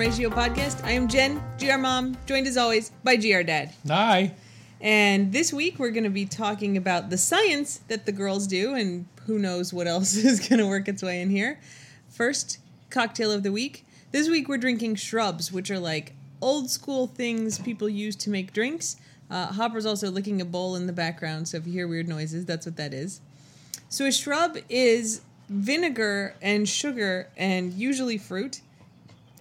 Ratio podcast. I am Jen, GR Mom, joined as always by GR Dad. Hi. And this week we're going to be talking about the science that the girls do, and who knows what else is going to work its way in here. First, cocktail of the week. This week we're drinking shrubs, which are like old school things people use to make drinks. Uh, Hopper's also licking a bowl in the background, so if you hear weird noises, that's what that is. So a shrub is vinegar and sugar and usually fruit.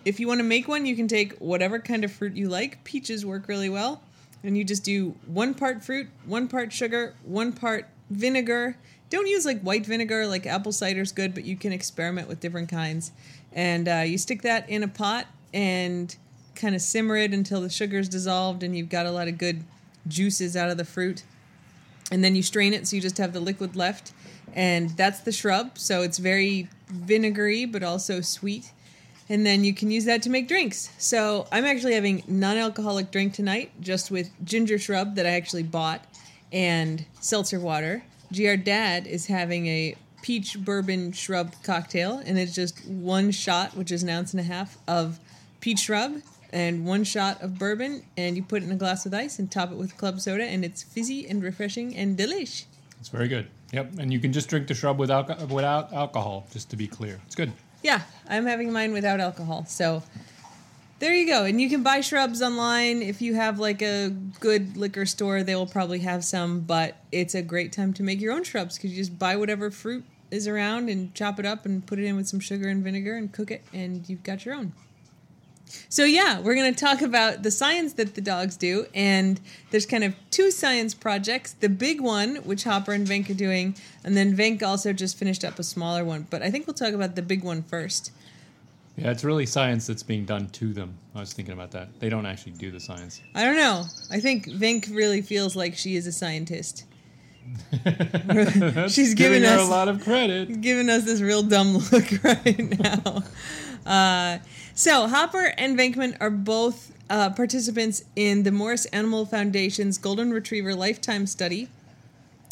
If you want to make one, you can take whatever kind of fruit you like. Peaches work really well. And you just do one part fruit, one part sugar, one part vinegar. Don't use like white vinegar, like apple cider is good, but you can experiment with different kinds. And uh, you stick that in a pot and kind of simmer it until the sugar's dissolved and you've got a lot of good juices out of the fruit. And then you strain it so you just have the liquid left. And that's the shrub. So it's very vinegary, but also sweet and then you can use that to make drinks. So I'm actually having non-alcoholic drink tonight, just with ginger shrub that I actually bought and seltzer water. Gr Dad is having a peach bourbon shrub cocktail, and it's just one shot, which is an ounce and a half of peach shrub, and one shot of bourbon, and you put it in a glass with ice and top it with club soda, and it's fizzy and refreshing and delish. It's very good. Yep, and you can just drink the shrub without without alcohol, just to be clear. It's good. Yeah, I'm having mine without alcohol. So there you go. And you can buy shrubs online. If you have like a good liquor store, they will probably have some, but it's a great time to make your own shrubs because you just buy whatever fruit is around and chop it up and put it in with some sugar and vinegar and cook it, and you've got your own. So, yeah, we're going to talk about the science that the dogs do. And there's kind of two science projects the big one, which Hopper and Venk are doing, and then Venk also just finished up a smaller one. But I think we'll talk about the big one first. Yeah, it's really science that's being done to them. I was thinking about that. They don't actually do the science. I don't know. I think Venk really feels like she is a scientist. She's giving, giving us a lot of credit. Giving us this real dumb look right now. Uh, so Hopper and Venkman are both uh, participants in the Morris Animal Foundation's Golden Retriever Lifetime Study.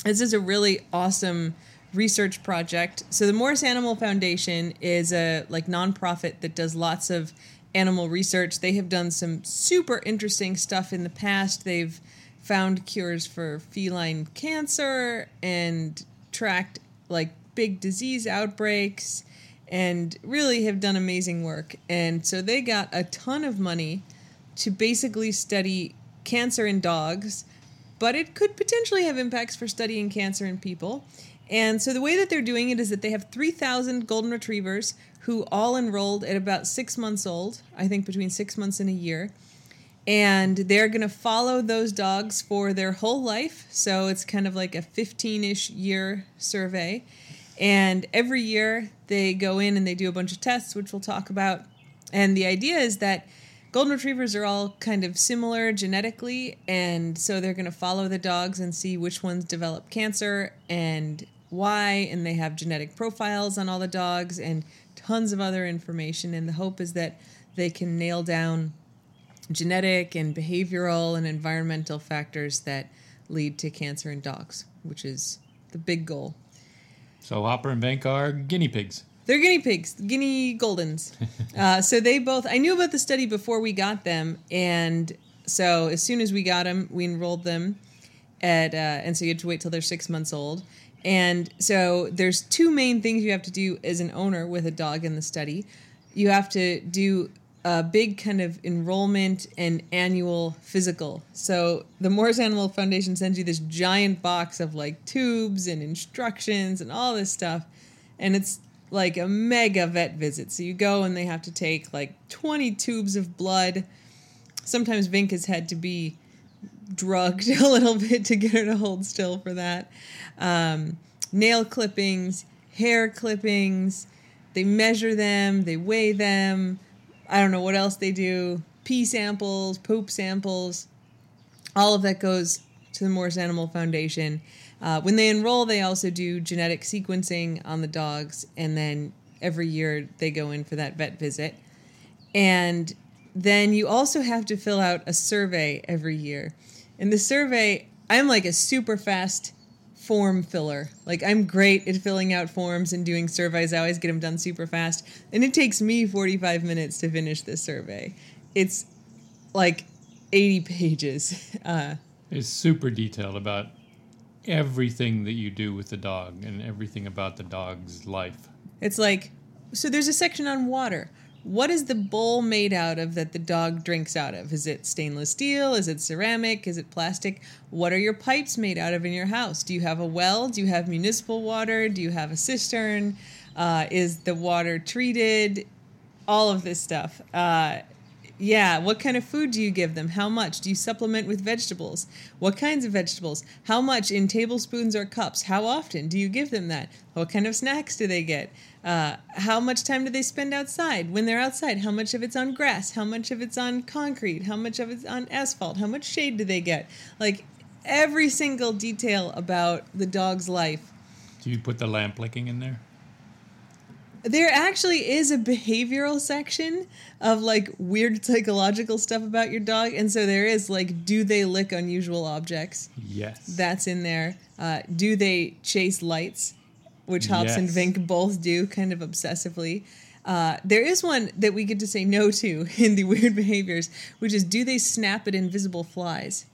This is a really awesome research project. So the Morris Animal Foundation is a like nonprofit that does lots of animal research. They have done some super interesting stuff in the past. They've found cures for feline cancer and tracked like big disease outbreaks and really have done amazing work. And so they got a ton of money to basically study cancer in dogs, but it could potentially have impacts for studying cancer in people. And so the way that they're doing it is that they have 3,000 golden retrievers who all enrolled at about six months old, I think between six months and a year. And they're going to follow those dogs for their whole life. So it's kind of like a 15 ish year survey. And every year they go in and they do a bunch of tests, which we'll talk about. And the idea is that golden retrievers are all kind of similar genetically. And so they're going to follow the dogs and see which ones develop cancer and why. And they have genetic profiles on all the dogs and tons of other information. And the hope is that they can nail down genetic and behavioral and environmental factors that lead to cancer in dogs, which is the big goal. So Hopper and Venk are guinea pigs. They're guinea pigs, guinea goldens. uh, so they both. I knew about the study before we got them, and so as soon as we got them, we enrolled them at, uh, and so you have to wait till they're six months old. And so there's two main things you have to do as an owner with a dog in the study. You have to do a big kind of enrollment and annual physical. So the Morris Animal Foundation sends you this giant box of like tubes and instructions and all this stuff. And it's like a mega vet visit. So you go and they have to take like 20 tubes of blood. Sometimes Vink has had to be drugged a little bit to get her to hold still for that. Um, nail clippings, hair clippings. They measure them, they weigh them I don't know what else they do. Pee samples, poop samples, all of that goes to the Morris Animal Foundation. Uh, when they enroll, they also do genetic sequencing on the dogs, and then every year they go in for that vet visit. And then you also have to fill out a survey every year. And the survey, I'm like a super fast form filler. Like I'm great at filling out forms and doing surveys. I always get them done super fast, and it takes me 45 minutes to finish this survey. It's like 80 pages. Uh, It's super detailed about everything that you do with the dog and everything about the dog's life. it's like so. There's a section on water. What is the bowl made out of that the dog drinks out of? Is it stainless steel? Is it ceramic? Is it plastic? What are your pipes made out of in your house? Do you have a well? Do you have municipal water? Do you have a cistern? Uh, is the water treated? All of this stuff. Uh, yeah, what kind of food do you give them? How much? Do you supplement with vegetables? What kinds of vegetables? How much in tablespoons or cups? How often do you give them that? What kind of snacks do they get? Uh, how much time do they spend outside? When they're outside, how much of it's on grass? How much of it's on concrete? How much of it's on asphalt? How much shade do they get? Like every single detail about the dog's life Do you put the lamp licking in there? There actually is a behavioral section of like weird psychological stuff about your dog and so there is like do they lick unusual objects Yes. that's in there uh, do they chase lights which and Yes. vink both do kind of obsessively uh, there is one that we get to say no to in the weird behaviors which is do they snap at invisible flies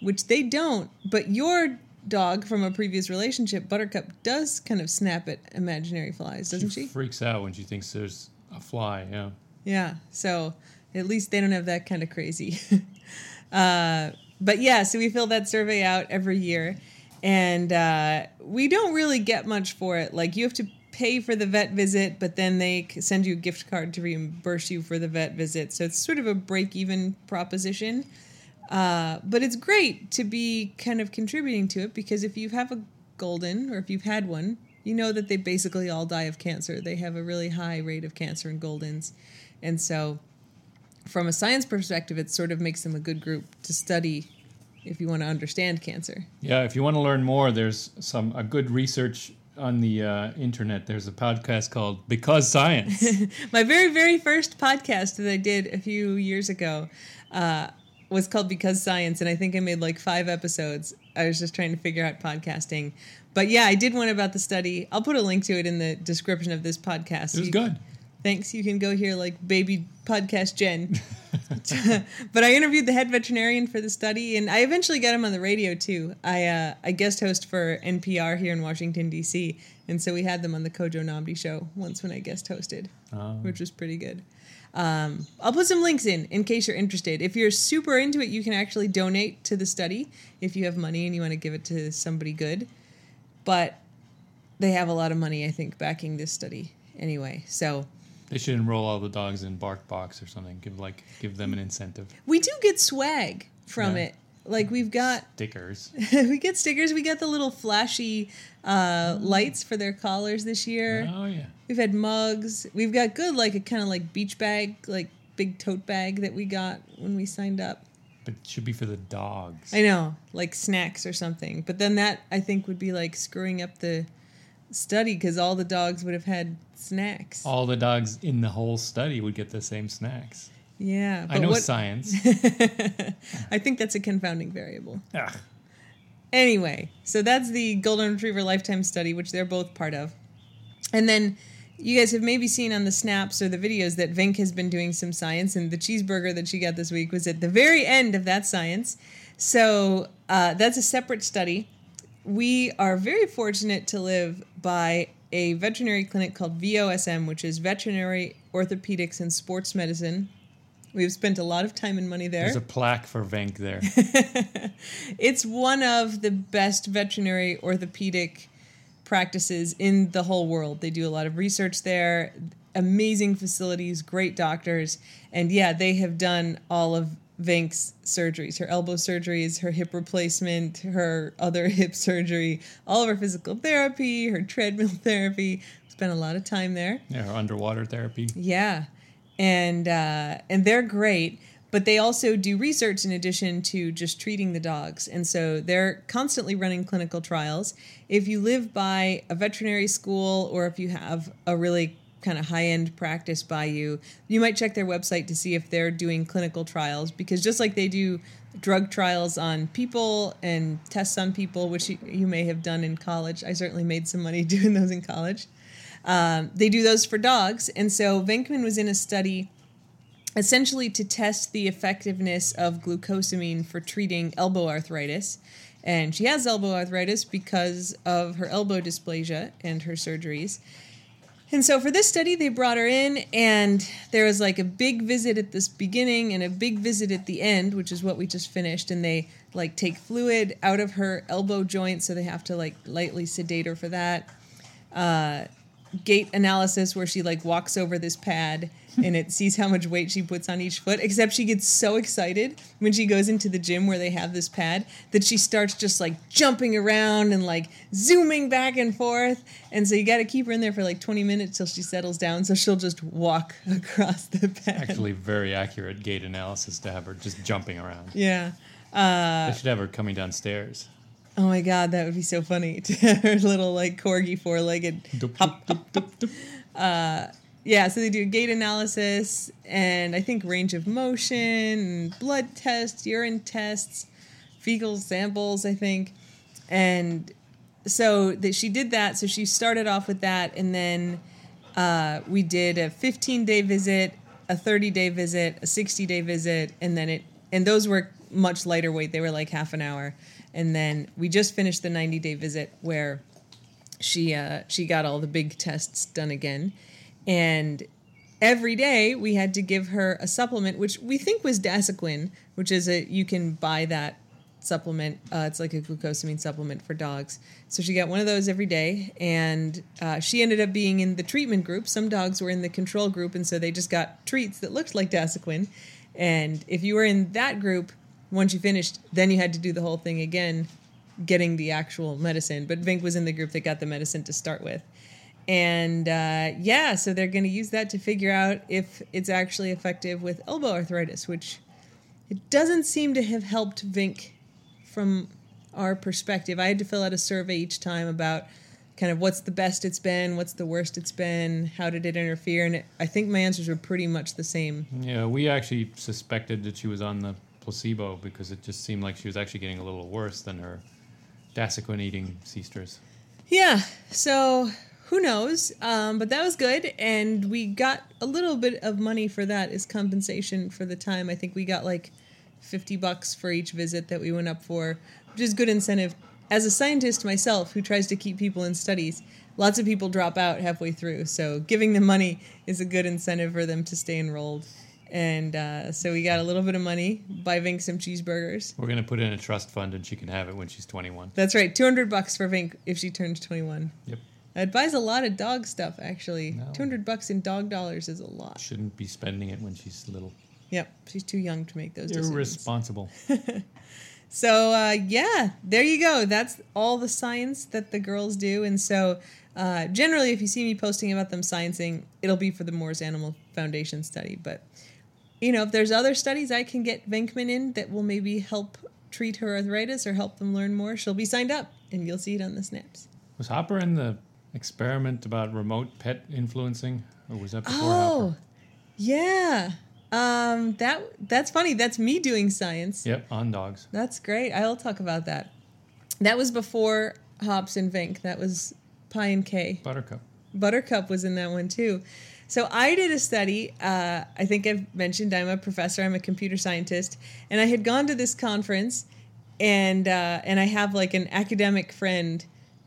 which they don't but your dog from a previous relationship buttercup does kind of snap at imaginary flies doesn't she? freaks out when she thinks there's a fly. Yeah. Yeah. So at least they don't have that kind of crazy. uh, but yeah, so we fill that survey out every year. And uh, we don't really get much for it. Like you have to pay for the vet visit, but then they send you a gift card to reimburse you for the vet visit. So it's sort of a break even proposition. Uh, but it's great to be kind of contributing to it because if you have a golden or if you've had one, you know that they basically all die of cancer. They have a really high rate of cancer in goldens. And so, from a science perspective, it sort of makes them a good group to study if you want to understand cancer. Yeah, if you want to learn more, there's some a good research on the uh, internet. There's a podcast called Because Science. My very, very first podcast that I did a few years ago uh, was called Because Science, and I think I made like five episodes. I was just trying to figure out podcasting. But yeah, I did one about the study. I'll put a link to it in the description of this podcast. it was You- good. Thanks. You can go here like baby podcast Jen. but I interviewed the head veterinarian for the study, and I eventually got him on the radio too. I uh, I guest host for NPR here in Washington D.C., and so we had them on the Kojo Nnamdi show once when I guest hosted, Oh. which was pretty good. Um, I'll put some links in in case you're interested. If you're super into it, you can actually donate to the study if you have money and you want to give it to somebody good. But they have a lot of money, I think, backing this study anyway. So They should enroll all the dogs in BarkBox or something. Give like give them an incentive. we do get swag from Yeah. it. Like we've got Stickers. we get stickers. We got the little flashy uh, lights for their collars this year. Oh yeah. We've had mugs. We've got good like a kind of like beach bag, like big tote bag that we got when we signed up. But it should be for the dogs. I know, like snacks or something. But then that I think would be like screwing up the study because all the dogs would have had snacks. all the dogs in the whole study would get the same snacks. Yeah, I know what- science. I think that's a confounding variable. Ugh. Anyway, so that's the Golden Retriever Lifetime Study, which they're both part of. And then you guys have maybe seen on the snaps or the videos that Vink has been doing some science, and the cheeseburger that she got this week was at the very end of that science. So uh, that's a separate study. We are very fortunate to live by a veterinary clinic called VOSM, which is Veterinary Orthopedics and Sports Medicine. We've spent a lot of time and money there. There's a plaque for Venk there. It's one of the best veterinary orthopedic practices in the whole world. They do a lot of research there, amazing facilities, great doctors. And yeah, they have done all of Vink's surgeries her elbow surgeries, her hip replacement, her other hip surgery, all of her physical therapy, her treadmill therapy. Spent a lot of time there. yeah, her underwater therapy. Yeah, and uh, and they're great, but they also do research in addition to just treating the dogs, and so they're constantly running clinical trials. If you live by a veterinary school, or if you have a really kind of high end practice by you, you might check their website to see if they're doing clinical trials because just like they do drug trials on people and tests on people, which you, you may have done in college. I certainly made some money doing those in college. Um, they do those for dogs. And so Venkman was in a study essentially to test the effectiveness of glucosamine for treating elbow arthritis. And she has elbow arthritis because of her elbow dysplasia and her surgeries. And so for this study, they brought her in, and there was like a big visit at this beginning and a big visit at the end, which is what we just finished. And they like take fluid out of her elbow joint, so they have to like lightly sedate her for that. Uh, gait analysis where she like walks over this pad and it sees how much weight she puts on each foot except she gets so excited when she goes into the gym where they have this pad that she starts just like jumping around and like zooming back and forth and so you got to keep her in there for like 20 minutes till she settles down so she'll just walk across the pad Actually, very accurate gait analysis to have her just jumping around. yeah they should have her coming downstairs. Oh my god that would be so funny to have her little like corgi four-legged Dup, hop, dup, dup, dup, dup. Yeah, so they do gait analysis and I think range of motion, and blood tests, urine tests, fecal samples, I think. And so that she did that. So she started off with that, and then uh, we did a 15 day visit, a 30 day visit, a 60 day visit, and then it and those were much lighter weight. They were like half an hour, and then we just finished the 90 day visit where she uh, she got all the big tests done again, and every day we had to give her a supplement, which we think was Dasuquin, which is a you can buy that supplement. Uh, it's like a glucosamine supplement for dogs. So she got one of those every day, and uh, she ended up being in the treatment group. Some dogs were in the control group, and so they just got treats that looked like Dasuquin. And if you were in that group, once you finished, then you had to do the whole thing again, getting the actual medicine. But Vink was in the group that got the medicine to start with. And uh, yeah, so they're going to use that to figure out if it's actually effective with elbow arthritis, which it doesn't seem to have helped Vink from our perspective. I had to fill out a survey each time about kind of what's the best it's been, what's the worst it's been, how did it interfere, and it, I think my answers were pretty much the same. Yeah, we actually suspected that she was on the placebo because it just seemed like she was actually getting a little worse than her Dasuquin eating sisters. Yeah, so who knows? Um, but that was good, and we got a little bit of money for that as compensation for the time. I think we got like fifty bucks for each visit that we went up for, which is good incentive. As a scientist myself who tries to keep people in studies, lots of people drop out halfway through, so giving them money is a good incentive for them to stay enrolled. And uh, so we got a little bit of money, buy Vink some cheeseburgers. We're gonna put in a trust fund and she can have it when she's 21. That's right, two hundred bucks for Vink if she turns twenty-one. Yep. It buys a lot of dog stuff, actually. No. 200 bucks in dog dollars is a lot. Shouldn't be spending it when she's little. Yep, she's too young to make those decisions. Irresponsible. So, uh, yeah, there you go. That's all the science that the girls do. And so, uh, generally, if you see me posting about them sciencing, it'll be for the Morris Animal Foundation study. But, you know, if there's other studies I can get Venkman in that will maybe help treat her arthritis or help them learn more, she'll be signed up and you'll see it on the snaps. Was Hopper in the experiment about remote pet influencing, or was that before Oh, Hopper? yeah. Um, that that's funny. That's me doing science. Yep, on dogs. That's great. I'll talk about that. That was before Hops and Vink. That was Pi and K. Buttercup. Buttercup was in that one too. So I did a study. Uh, I think I've mentioned I'm a professor. I'm a computer scientist, and I had gone to this conference, and uh, and I have like an academic friend.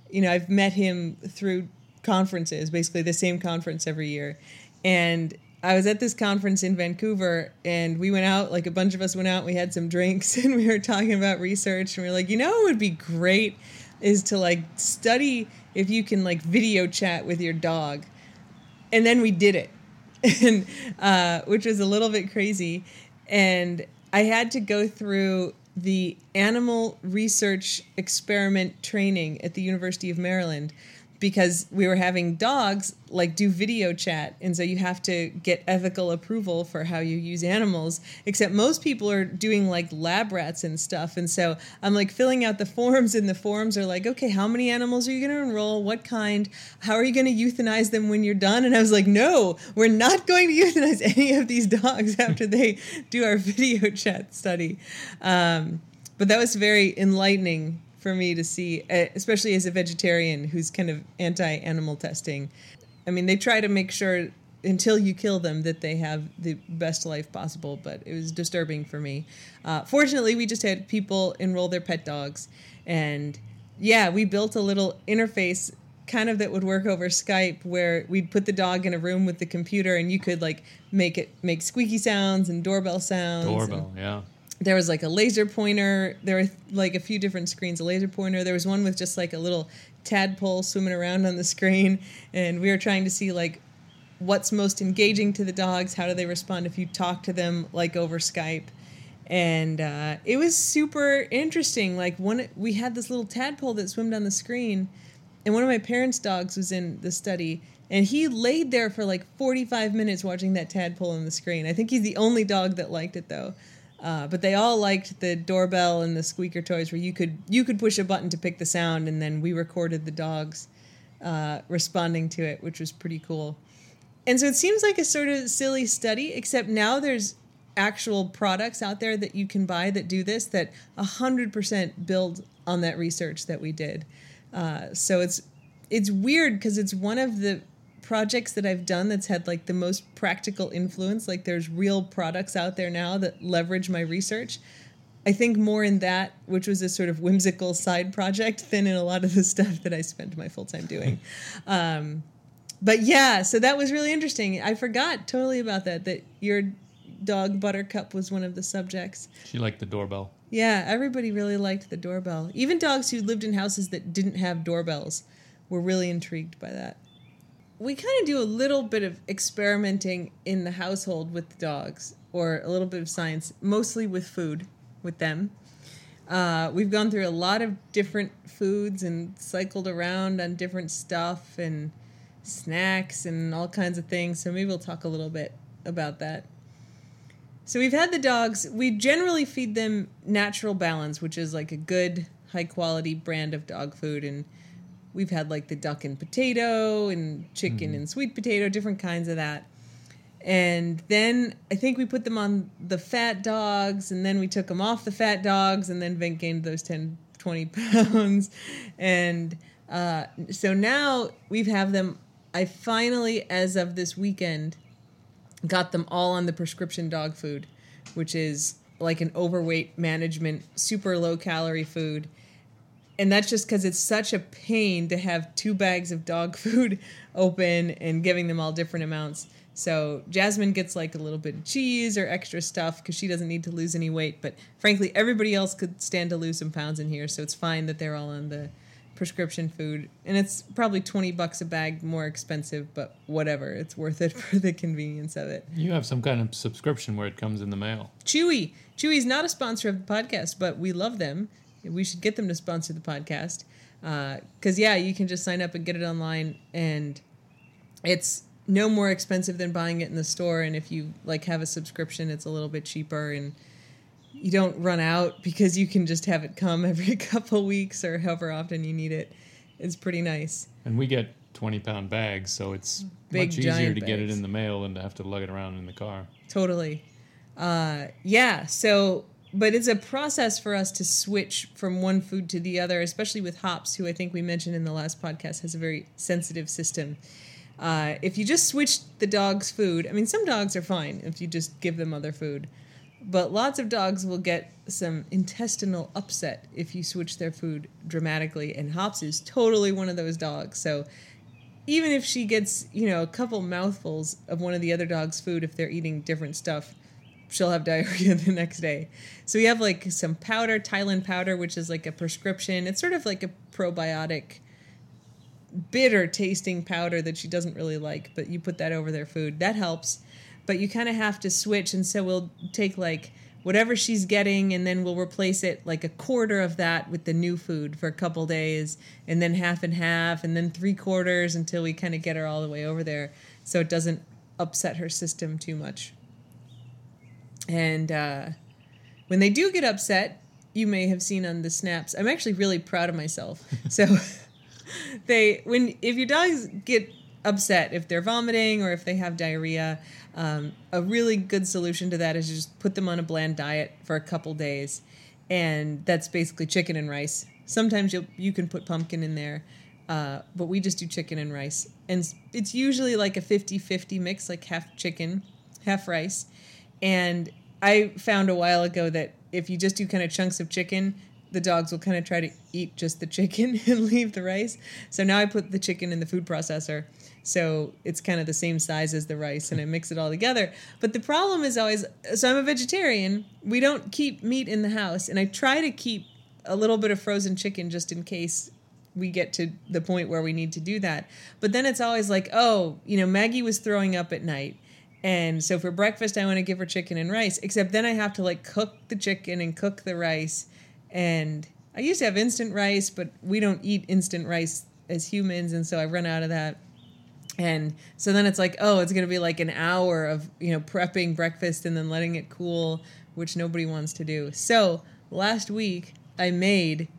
You know, I've met him through conferences, basically the same conference every year, and I was at this conference in Vancouver, and we went out. Like a bunch of us went out. We had some drinks, and we were talking about research, and we were like, you know, it would be great is to like study if you can like video chat with your dog and then we did it. And uh, which was a little bit crazy. And i had to go through the animal research experiment training at the university of maryland because we were having dogs like do video chat. And so you have to get ethical approval for how you use animals except most people are doing like lab rats and stuff. And so i'm like filling out the forms and the forms are like okay how many animals are you going to enroll? What kind? How are you going to euthanize them when you're done? And i was like no we're not going to euthanize any of these dogs after they do our video chat study. Um, but that was very enlightening for me to see, uh, especially as a vegetarian who's kind of anti animal testing. I mean, they try to make sure until you kill them that they have the best life possible, but it was disturbing for me. Uh, fortunately, we just had people enroll their pet dogs, and yeah, we built a little interface kind of that would work over Skype where we'd put the dog in a room with the computer and you could like make it make squeaky sounds and doorbell sounds. Doorbell, and, yeah there was like a laser pointer. There were like a few different screens, a laser pointer. There was one with just like a little tadpole swimming around on the screen, and we were trying to see like what's most engaging to the dogs. How do they respond if you talk to them like over Skype? And uh, it was super interesting. Like one, we had this little tadpole that swam on the screen, and one of my parents' dogs was in the study, and he laid there for like 45 minutes watching that tadpole on the screen. I think he's the only dog that liked it though. Uh, but they all liked the doorbell and the squeaker toys where you could you could push a button to pick the sound and then we recorded the dogs uh, responding to it, which was pretty cool. And so it seems like a sort of silly study, except now there's actual products out there that you can buy that do this that 100% build on that research that we did. Uh, so it's it's weird because it's one of the projects that I've done that's had like the most practical influence. Like there's real products out there now that leverage my research. I think more in that, which was a sort of whimsical side project, than in a lot of the stuff that I spend my full time doing. um, but yeah, so that was really interesting. I forgot totally about that. That your dog Buttercup was one of the subjects. She liked the doorbell. Yeah, everybody really liked the doorbell. Even dogs who lived in houses that didn't have doorbells were really intrigued by that we kind of do a little bit of experimenting in the household with the dogs, or a little bit of science, mostly with food with them. Uh, we've gone through a lot of different foods and cycled around on different stuff and snacks and all kinds of things. So maybe we'll talk a little bit about that. So we've had the dogs. We generally feed them natural balance, which is like a good, high quality brand of dog food, and we've had like the duck and potato and chicken mm-hmm. and sweet potato, different kinds of that. And then I think we put them on the fat dogs, and then we took them off the fat dogs, and then Vent gained those 10, 20 pounds. And uh, so now we've have them. I finally, as of this weekend, got them all on the prescription dog food, which is like an overweight management, super low calorie food and that's just because it's such a pain to have two bags of dog food open and giving them all different amounts. So Jasmine gets like a little bit of cheese or extra stuff because she doesn't need to lose any weight. But frankly, everybody else could stand to lose some pounds in here, so it's fine that they're all on the prescription food. And it's probably twenty bucks a bag more expensive, but whatever, it's worth it for the convenience of it. You have some kind of subscription where it comes in the mail. Chewy, Chewy's not a sponsor of the podcast, but we love them we should get them to sponsor the podcast because uh, yeah you can just sign up and get it online and it's no more expensive than buying it in the store and if you like have a subscription it's a little bit cheaper and you don't run out because you can just have it come every couple weeks or however often you need it. It's pretty nice. And we get 20 pound bags so it's Big, much easier to bags. get it in the mail than to have to lug it around in the car. Totally. Uh, yeah so but it's a process for us to switch from one food to the other, especially with hops, who I think we mentioned in the last podcast has a very sensitive system. Uh, if you just switch the dog's food, I mean, some dogs are fine if you just give them other food, but lots of dogs will get some intestinal upset if you switch their food dramatically, and Hops is totally one of those dogs. So even if she gets, you know, a couple mouthfuls of one of the other dog's food if they're eating different stuff, she'll have diarrhea the next day. So we have like some powder, Tylan powder, which is like a prescription. It's sort of like a probiotic, bitter tasting powder that she doesn't really like, but you put that over their food. That helps. But you kind of have to switch. And so we'll take like whatever she's getting, and then we'll replace it like a quarter of that with the new food for a couple days, and then half and half, and then three quarters until we kind of get her all the way over there so it doesn't upset her system too much. And uh, when they do get upset, you may have seen on the snaps, I'm actually really proud of myself. so they, when, if your dogs get upset, if they're vomiting or if they have diarrhea, um, a really good solution to that is just put them on a bland diet for a couple days. And that's basically chicken and rice. Sometimes you you can put pumpkin in there, uh, but we just do chicken and rice. And it's usually like a 50 50 mix, like half chicken, half rice. And I found a while ago that if you just do kind of chunks of chicken, the dogs will kind of try to eat just the chicken and leave the rice. So now I put the chicken in the food processor. So it's kind of the same size as the rice and I mix it all together. But the problem is always so I'm a vegetarian. We don't keep meat in the house. And I try to keep a little bit of frozen chicken just in case we get to the point where we need to do that. But then it's always like, oh, you know, Maggie was throwing up at night. And so for breakfast, I want to give her chicken and rice, except then I have to like cook the chicken and cook the rice. And I used to have instant rice, but we don't eat instant rice as humans. And so I run out of that. And so then it's like, oh, it's going to be like an hour of, you know, prepping breakfast and then letting it cool, which nobody wants to do. So last week, I made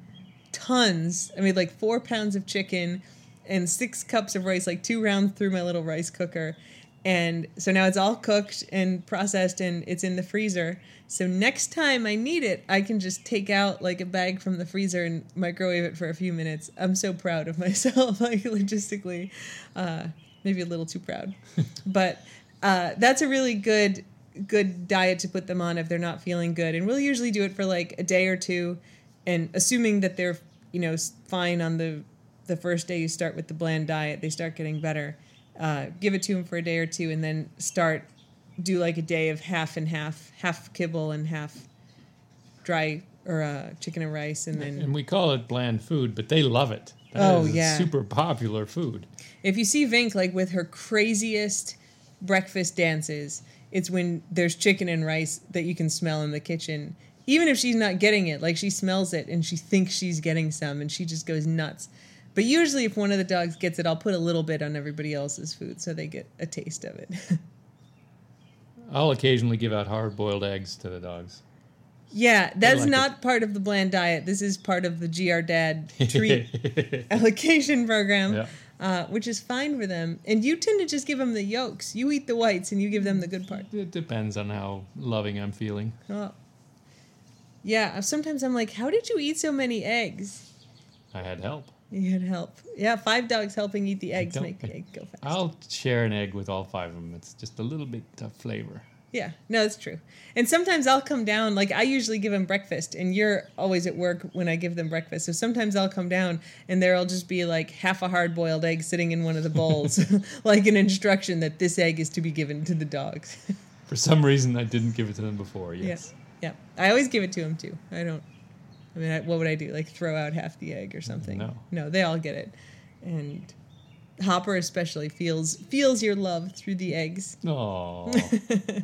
tons. I made like four pounds of chicken and six cups of rice, like two rounds through my little rice cooker. And so now it's all cooked and processed and it's in the freezer. So next time I need it, I can just take out like a bag from the freezer and microwave it for a few minutes. I'm so proud of myself, like logistically. Uh, maybe a little too proud. but uh, that's a really good good diet to put them on if they're not feeling good. And we'll usually do it for like a day or two and assuming that they're, you know, fine on the the first day you start with the bland diet, they start getting better uh, give it to him for a day or two, and then start do like a day of half and half, half kibble and half dry or uh, chicken and rice, and then and we call it bland food, but they love it. That oh yeah, super popular food. If you see Vink like with her craziest breakfast dances, it's when there's chicken and rice that you can smell in the kitchen. Even if she's not getting it, like she smells it and she thinks she's getting some, and she just goes nuts. But usually, if one of the dogs gets it, I'll put a little bit on everybody else's food so they get a taste of it. I'll occasionally give out hard boiled eggs to the dogs. Yeah, that's like not it. part of the bland diet. This is part of the GR Dad treat allocation program, yeah. uh, which is fine for them. And you tend to just give them the yolks. You eat the whites and you give them the good part. It depends on how loving I'm feeling. Oh. Yeah, sometimes I'm like, how did you eat so many eggs? I had help. You had help. Yeah, five dogs helping eat the eggs make the egg go fast. I'll share an egg with all five of them. It's just a little bit of flavor. Yeah, no, it's true. And sometimes I'll come down, like I usually give them breakfast, and you're always at work when I give them breakfast. So sometimes I'll come down, and there'll just be like half a hard boiled egg sitting in one of the bowls, like an instruction that this egg is to be given to the dogs. For some reason, I didn't give it to them before, yes. Yeah, yeah. I always give it to them too. I don't I mean, I, what would I do? Like throw out half the egg or something? No, no, they all get it, and Hopper especially feels feels your love through the eggs. Oh.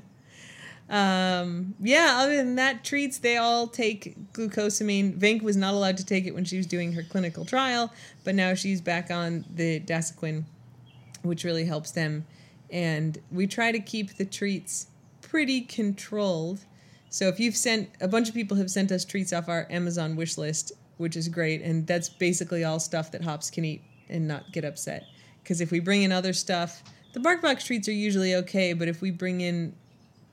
um, yeah. Other than that, treats they all take glucosamine. Vink was not allowed to take it when she was doing her clinical trial, but now she's back on the Dasuquin, which really helps them. And we try to keep the treats pretty controlled so if you've sent a bunch of people have sent us treats off our Amazon wish list, which is great, and that's basically all stuff that Hops can eat and not get upset. Because if we bring in other stuff, the BarkBox treats are usually okay, but if we bring in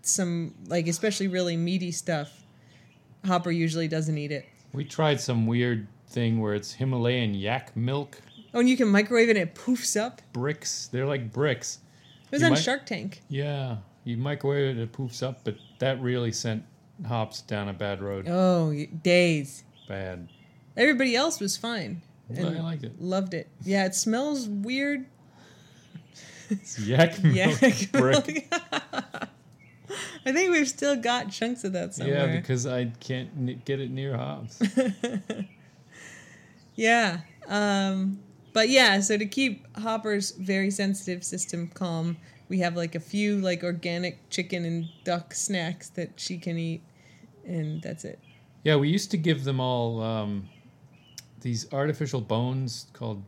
some like especially really meaty stuff, Hopper usually doesn't eat it. We tried some weird thing where it's Himalayan yak milk. Oh, and you can microwave it and it poofs up. Bricks. They're like bricks. It was you on might, Shark Tank. Yeah, you microwave it, it poofs up, but that really sent hops down a bad road. Oh, days. Bad. Everybody else was fine. Well, I liked it. Loved it. Yeah, it smells weird. It's yak milk yak brick. I think we've still got chunks of that somewhere. Yeah, because I can't get it near hops. yeah. Um, but yeah, so to keep Hopper's very sensitive system calm, we have like a few like organic chicken and duck snacks that she can eat and that's it. Yeah, we used to give them all um, these artificial bones called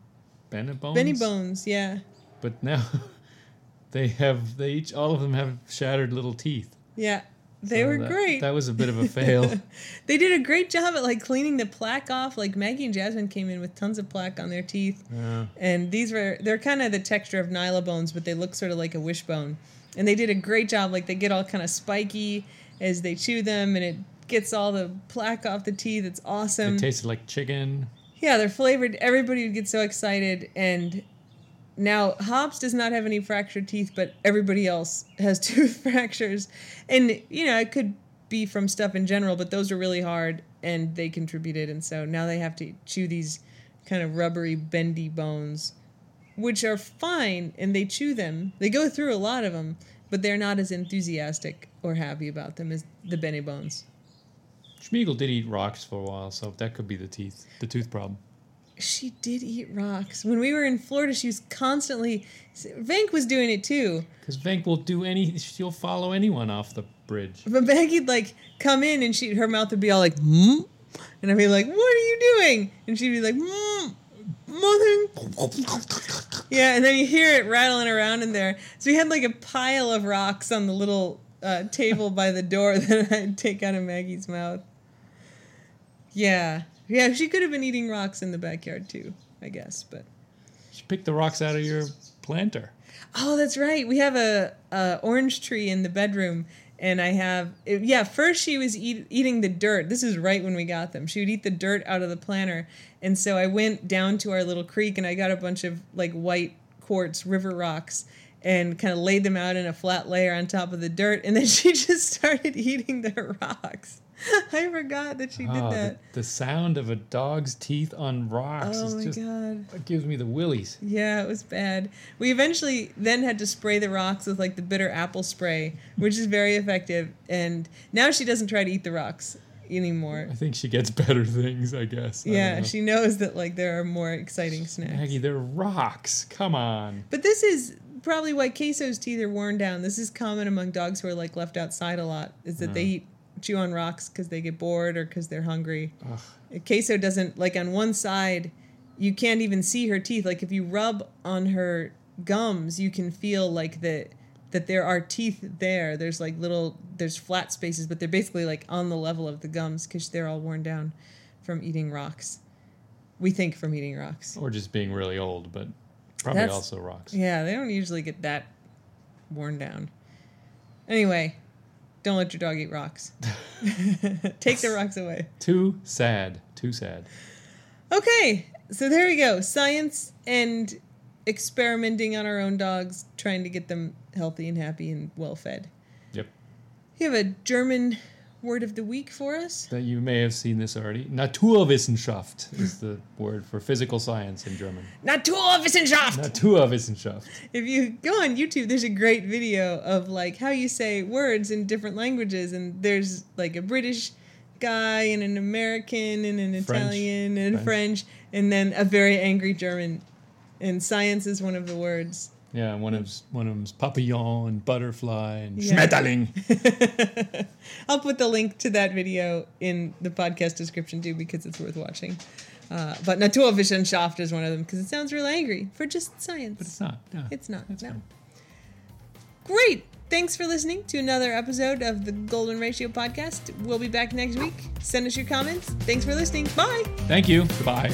Benebones. Benny bones, yeah, But now they have they each all of them have shattered little teeth. yeah. They So were that- great. That was a bit of a fail. they did a great job at like cleaning the plaque off. Like Maggie and Jasmine came in with tons of plaque on their teeth. Yeah. And these were they're kind of the texture of Nylabones, but they look sort of like a wishbone. And they did a great job. Like they get all kind of spiky as they chew them, and it gets all the plaque off the teeth. It's awesome. It tasted like chicken. yeah, they're flavored. Everybody would get so excited. And now Hobbs does not have any fractured teeth, but everybody else has tooth fractures. And you know it could be from stuff in general, but those are really hard, and they contributed. And so now they have to chew these kind of rubbery, bendy bones which are fine and they chew them. They go through a lot of them, but they're not as enthusiastic or happy about them as the Benebones. Schmiegel did eat rocks for a while, so that could be the teeth, the tooth problem. She did eat rocks. When we were in Florida, she was constantly. Vank was doing it too. Because Vank will do any, she'll follow anyone off the bridge. But Maggie'd like come in and she her mouth would be all like, hmm? And I'd be like, what are you doing? And she'd be like, hmm, nothing. Yeah, and then you hear it rattling around in there. So we had like a pile of rocks on the little uh, table by the door that I'd take out of Maggie's mouth. Yeah. Yeah, she could have been eating rocks in the backyard too, I guess. But She picked the rocks out of your planter. oh, that's right. We have a, a orange tree in the bedroom, and I have it- yeah. First, she was eat, eating the dirt. This is right when we got them. She would eat the dirt out of the planter, and so I went down to our little creek and I got a bunch of like white quartz river rocks and kind of laid them out in a flat layer on top of the dirt, and then she just started eating the rocks. I forgot that she did Oh, the, that. the sound of a dog's teeth on rocks Oh is my just, god. it gives me the willies. Yeah, it was bad. We eventually then had to spray the rocks with like the bitter apple spray, which is very effective. And now she doesn't try to eat the rocks anymore. I think she gets better things, I guess. I Yeah, know. she knows that like there are more exciting snacks. Maggie, they're rocks. Come on. But this is probably why queso's teeth are worn down. This is common among dogs who are like left outside a lot. Is that they uh-huh. eat chew on rocks because they get bored or because they're hungry. Ugh. Queso doesn't like on one side, you can't even see her teeth. Like if you rub on her gums, you can feel like that that there are teeth there. There's like little there's flat spaces, but they're basically like on the level of the gums because they're all worn down from eating rocks. We think from eating rocks. Or just being really old, but probably That's- also rocks. Yeah, they don't usually get that worn down. Anyway, don't let your dog eat rocks. Take the rocks away. Too sad. Too sad. Okay, so there we go. Science and experimenting on our own dogs, trying to get them healthy and happy and well fed. Yep. You have a German word of the week for us? That you may have seen this already. Naturwissenschaft is the word for physical science in German. Naturwissenschaft! Naturwissenschaft. If you go on YouTube, there's a great video of like how you say words in different languages, and there's like a British guy and an American and an French. Italian and French. French, and then a very angry German. And science is one of the words. Yeah, one of one of them's papillon and butterfly and Yeah. Schmetterling. I'll put the link to that video in the podcast description too because it's worth watching. Uh, but Naturwissenschaft is one of them because it sounds real angry for just science. But it's not. No. It's not. That's no. fine. Great. Thanks for listening to another episode of the Golden Ratio podcast. We'll be back next week. Send us your comments. Thanks for listening. Bye. Thank you. Goodbye.